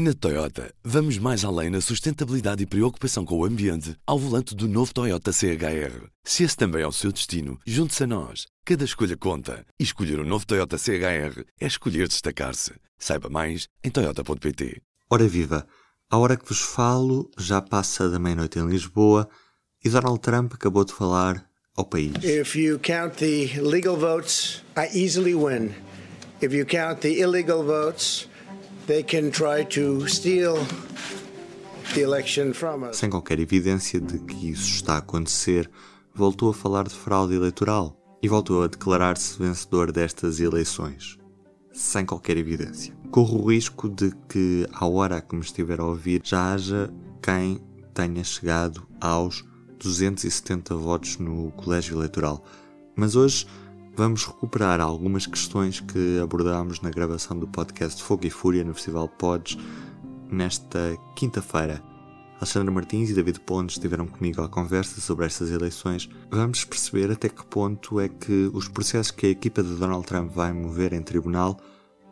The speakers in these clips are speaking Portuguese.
Na Toyota, vamos mais além na sustentabilidade e preocupação com o ambiente ao volante do novo Toyota CHR. Se esse também é o seu destino, junte-se a nós. Cada escolha conta. E escolher o um novo Toyota CHR é escolher destacar-se. Saiba mais em Toyota.pt. Ora viva! A hora que vos falo já passa da meia-noite em Lisboa e Donald Trump acabou de falar ao país. If you count the legal votes, I easily win. If you count the illegal votes, they can try to steal the election from us. Sem qualquer evidência de que isso está a acontecer, voltou a falar de fraude eleitoral e voltou a declarar-se vencedor destas eleições. Sem qualquer evidência. Corro o risco de que, à hora que me estiver a ouvir, já haja quem tenha chegado aos 270 votos no colégio eleitoral. Mas hoje vamos recuperar algumas questões que abordámos na gravação do podcast Fogo e Fúria no Festival Pods nesta quinta-feira. Alexandra Martins e David Pontes estiveram comigo à conversa sobre estas eleições. Vamos perceber até que ponto é que os processos que a equipa de Donald Trump vai mover em tribunal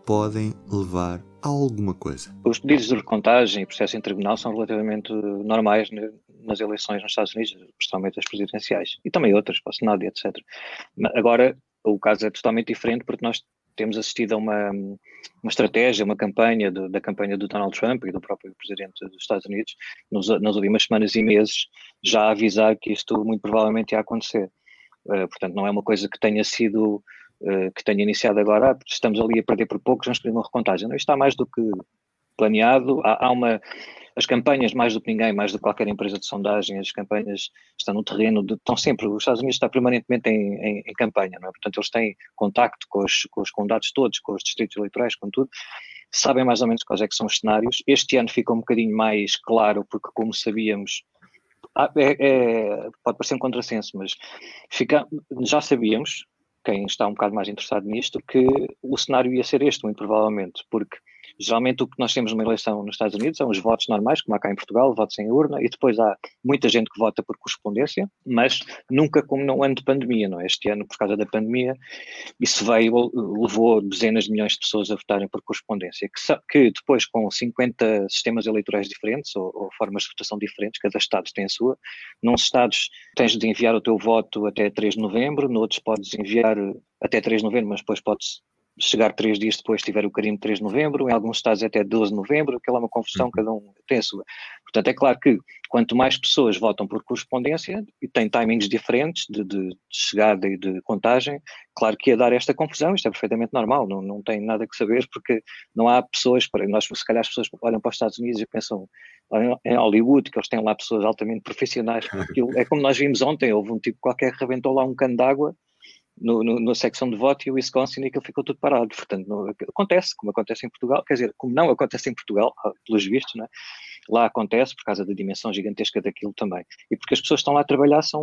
podem levar a alguma coisa. Os pedidos de recontagem e processos em tribunal são relativamente normais nas eleições nos Estados Unidos, principalmente as presidenciais, e também outras, para Senado e etc. Agora, o caso é totalmente diferente porque nós temos assistido a uma, uma estratégia, uma campanha de, da campanha do Donald Trump e do próprio presidente dos Estados Unidos nos, nas últimas semanas e meses já a avisar que isto muito provavelmente ia acontecer. Uh, portanto, não é uma coisa que tenha sido uh, que tenha iniciado agora, ah, estamos ali a perder por poucos, vamos pedir uma recontagem. Não, isto está mais do que planeado. Há, há, uma as campanhas mais do que ninguém, mais do que qualquer empresa de sondagem, as campanhas estão no terreno, de, estão sempre, os Estados Unidos está permanentemente em, em, em, campanha, não é? Portanto, eles têm contacto com os, com os condados todos, com os distritos eleitorais, com tudo, sabem mais ou menos quais é que são os cenários. Este ano ficou um bocadinho mais claro, porque como sabíamos, é, é, pode parecer um contrassenso, mas fica, já sabíamos, quem está um bocado mais interessado nisto, que o cenário ia ser este, muito provavelmente, porque Geralmente o que nós temos numa eleição nos Estados Unidos são os votos normais, como há cá em Portugal, votos em urna, e depois há muita gente que vota por correspondência, mas nunca como no ano de pandemia, não é? Este ano, por causa da pandemia, isso veio, levou dezenas de milhões de pessoas a votarem por correspondência, que, que depois com 50 sistemas eleitorais diferentes, ou, ou formas de votação diferentes, cada estado tem a sua, num estados tens de enviar o teu voto até 3 de novembro, noutros podes enviar até 3 de novembro, mas depois podes chegar três dias depois tiver o carimbo de 3 de novembro, em alguns estados até 12 de novembro, aquela é uma confusão, uhum. cada um tem a sua. Portanto, é claro que quanto mais pessoas votam por correspondência e têm timings diferentes de, de, de chegada e de contagem, claro que ia dar esta confusão, isto é perfeitamente normal, não, não tem nada que saber, porque não há pessoas, para nós se calhar as pessoas olham para os Estados Unidos e pensam em Hollywood, que eles têm lá pessoas altamente profissionais, é como nós vimos ontem, houve um tipo qualquer que rebentou lá um cano d'água no, no, na secção de voto e o Wisconsin e aquilo ficou tudo parado. Portanto, não, acontece, como acontece em Portugal, quer dizer, como não acontece em Portugal, ah, pelos vistos, né? lá acontece por causa da dimensão gigantesca daquilo também. E porque as pessoas que estão lá a trabalhar são,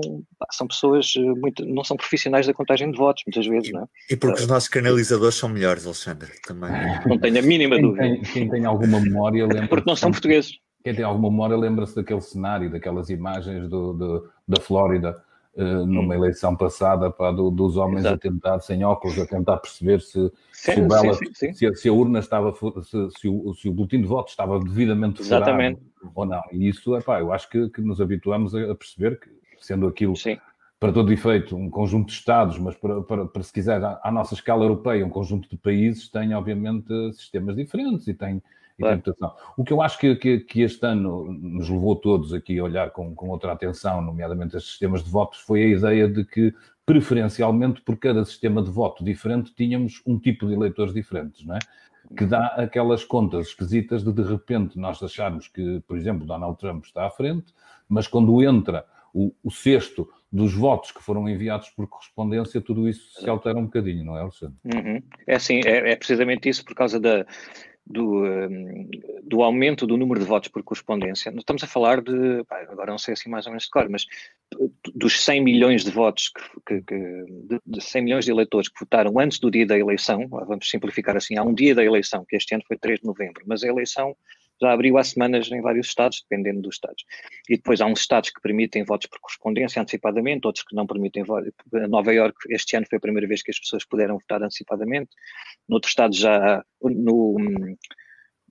são pessoas eh, muito, não são profissionais da contagem de votos, muitas vezes, e, não é? E porque os nossos canalizadores são melhores, Alexandre, também. Não tenho a mínima quem dúvida. Tem, quem tem alguma memória lembra Porque não são portugueses. Quem tem alguma memória lembra-se daquele cenário, daquelas imagens do, do da Flórida, numa hum. eleição passada pá, do, dos homens Exato. a tentar, sem óculos, a tentar perceber se, sim, se, o ballot, sim, sim, se, se, a urna estava, se, se, o, se o boletim de voto estava devidamente Exatamente. ou não. E isso, epá, eu acho que, que nos habituamos a, a perceber que, sendo aquilo para todo efeito, um conjunto de Estados, mas para, para, para se quiser, à, à, nossa escala europeia, um conjunto de países tem, obviamente, sistemas diferentes e tem, interpretação. O que eu acho que, que, que, este ano nos levou todos aqui a olhar com, com outra atenção, nomeadamente estes sistemas de votos, foi a ideia de que, preferencialmente, por cada sistema de voto diferente, tínhamos um tipo de eleitores diferentes, não é? Que dá aquelas contas esquisitas de, de repente, nós acharmos que, por exemplo, Donald Trump está à frente, mas quando entra o, o sexto dos votos que foram enviados por correspondência, tudo isso se altera um bocadinho, não é, Alexandre? Uhum. É assim, é, é, precisamente isso por causa da, do, hum, do aumento do número de votos por correspondência. Estamos a falar de, agora não sei assim mais ou menos de cor, mas dos 100 milhões de votos, que, que, de 100 milhões de eleitores que votaram antes do dia da eleição, vamos simplificar assim, há um dia da eleição, que este ano foi 3 de novembro, mas a eleição já abriu há semanas em vários estados, dependendo dos estados. E depois há uns estados que permitem votos por correspondência antecipadamente, outros que não permitem. Nova York, este ano foi a primeira vez que as pessoas puderam votar antecipadamente. Noutros estados já, no,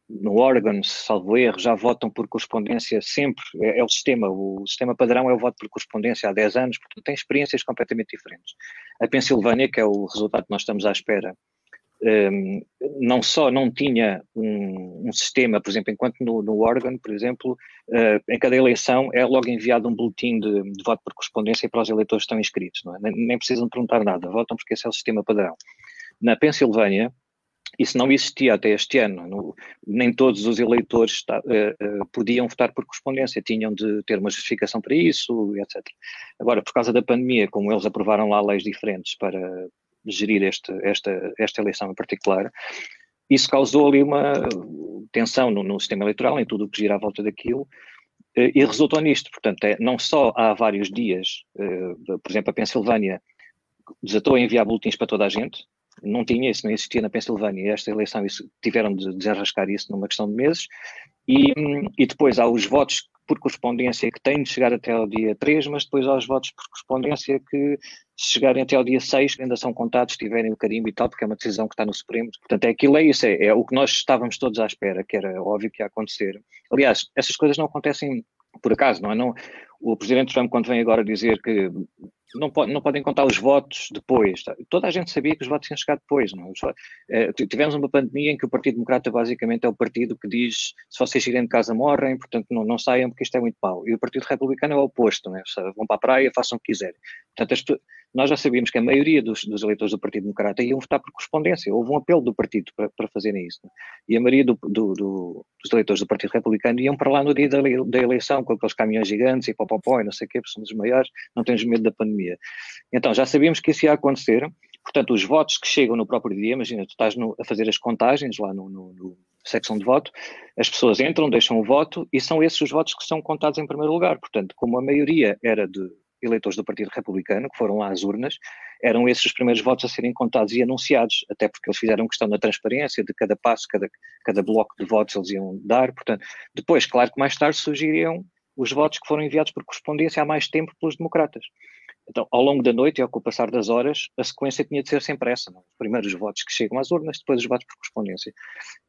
no Oregon, salvo erro, já votam por correspondência sempre, é, é, o sistema, o sistema padrão é o voto por correspondência há 10 anos, portanto tem experiências completamente diferentes. A Pensilvânia, que é o resultado que nós estamos à espera, um, não só não tinha um, um, sistema, por exemplo, enquanto no, no por exemplo, uh, em cada eleição é logo enviado um boletim de, de, voto por correspondência para os eleitores que estão inscritos, é? nem, nem, precisam perguntar nada, votam porque esse é o sistema padrão. Na Pensilvânia, isso não existia até este ano. No, nem todos os eleitores está, uh, uh, podiam votar por correspondência, tinham de ter uma justificação para isso, etc. Agora, por causa da pandemia, como eles aprovaram lá leis diferentes para gerir este, esta, esta eleição em particular, isso causou ali uma tensão no, no sistema eleitoral, em tudo o que gira à volta daquilo, uh, e resultou nisto. Portanto, é, não só há vários dias, por exemplo, a Pensilvânia desatou a enviar boletins para toda a gente, não tinha isso, não existia na Pensilvânia. Esta eleição isso, tiveram de desenrascar isso numa questão de meses. E, e depois há os votos por correspondência que têm de chegar até ao dia 3, mas depois há os votos por correspondência que, se chegarem até ao dia 6, ainda são contados, tiverem o carimbo e tal, porque é uma decisão que está no Supremo. Portanto, é aquilo, é isso, é, é o que nós estávamos todos à espera, que era óbvio que ia acontecer. Aliás, essas coisas não acontecem por acaso, não é? Não, o Presidente Trump, quando vem agora dizer que não, pode, não podem contar os votos depois. Tá? Toda a gente sabia que os votos iam chegar depois. Não? É? tivemos uma pandemia em que o Partido Democrata basicamente é o partido que diz se vocês irem de casa morrem, portanto não, não saiam porque isto é muito mau. E o Partido Republicano é o oposto, é? vão para a praia, façam o que quiserem. Portanto, nós já sabíamos que a maioria dos, dos, eleitores do Partido Democrata iam votar por correspondência. Houve um apelo do partido para, para fazerem isso. Não? E a maioria do, do, do, dos eleitores do Partido Republicano iam para lá no dia da, da eleição com aqueles caminhões gigantes e popopó e não sei o quê, porque somos os maiores, não temos medo da pandemia. Então, já sabíamos que isso ia acontecer. Portanto, os votos que chegam no próprio dia, imagina, tu estás no, a fazer as contagens lá no, no, no, secção de voto, as pessoas entram, deixam o voto e são esses os votos que são contados em primeiro lugar. Portanto, como a maioria era de eleitores do Partido Republicano, que foram lá às urnas, eram esses os primeiros votos a serem contados e anunciados, até porque eles fizeram questão da transparência de cada passo, cada, cada bloco de votos eles iam dar. Portanto, depois, claro que mais tarde surgiriam os votos que foram enviados por correspondência há mais tempo pelos democratas. Então, ao longo da noite e ao passar das horas, a sequência tinha de ser sempre essa. Não? Primeiro os votos que chegam às urnas, depois os votos por correspondência.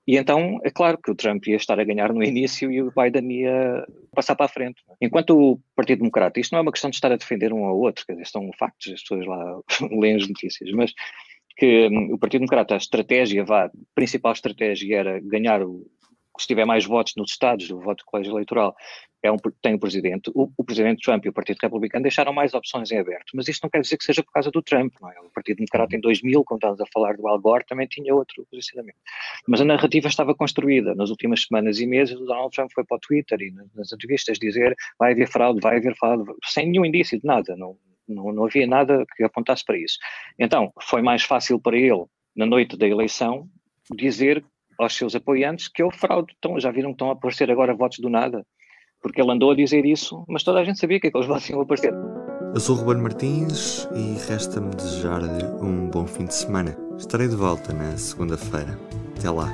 E então, é claro que o Trump ia estar a ganhar no início e o Biden ia passar para a frente. Enquanto o Partido Democrata, isto não é uma questão de estar a defender um ao outro, quer dizer, são factos, as pessoas lá leem as notícias, mas que um, o Partido Democrata, a estratégia, vá, a principal estratégia era ganhar o, se tiver mais votos nos estados, o voto do colégio eleitoral, é um, tem o presidente. O, o, presidente Trump e o Partido Republicano deixaram mais opções em aberto, mas isto não quer dizer que seja por causa do Trump, não é? O Partido Democrata em 2000, quando estávamos a falar do Al Gore, também tinha outro posicionamento. Mas a narrativa estava construída. Nas últimas semanas e meses, o Donald Trump foi para o Twitter e nas entrevistas dizer vai haver fraude, vai haver fraude, sem nenhum indício de nada, não, não, não havia nada que apontasse para isso. Então, foi mais fácil para ele, na noite da eleição, dizer aos seus apoiantes que houve fraude. Então, já viram que estão a aparecer agora votos do nada? Porque ele andou a dizer isso, mas toda a gente sabia que aqueles votos iam aparecer. Eu sou o Ruben Martins e resta-me desejar-lhe um bom fim de semana. Estarei de volta na segunda-feira. Até lá.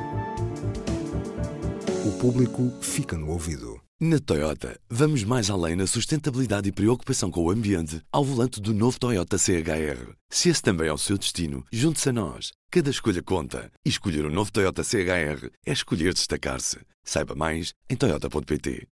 O público fica no ouvido. Na Toyota, vamos mais além na sustentabilidade e preocupação com o ambiente ao volante do novo Toyota CHR. Se esse também é o seu destino, junte-se a nós. Cada escolha conta. E escolher o um novo Toyota CHR é escolher destacar-se. Saiba mais em Toyota.pt.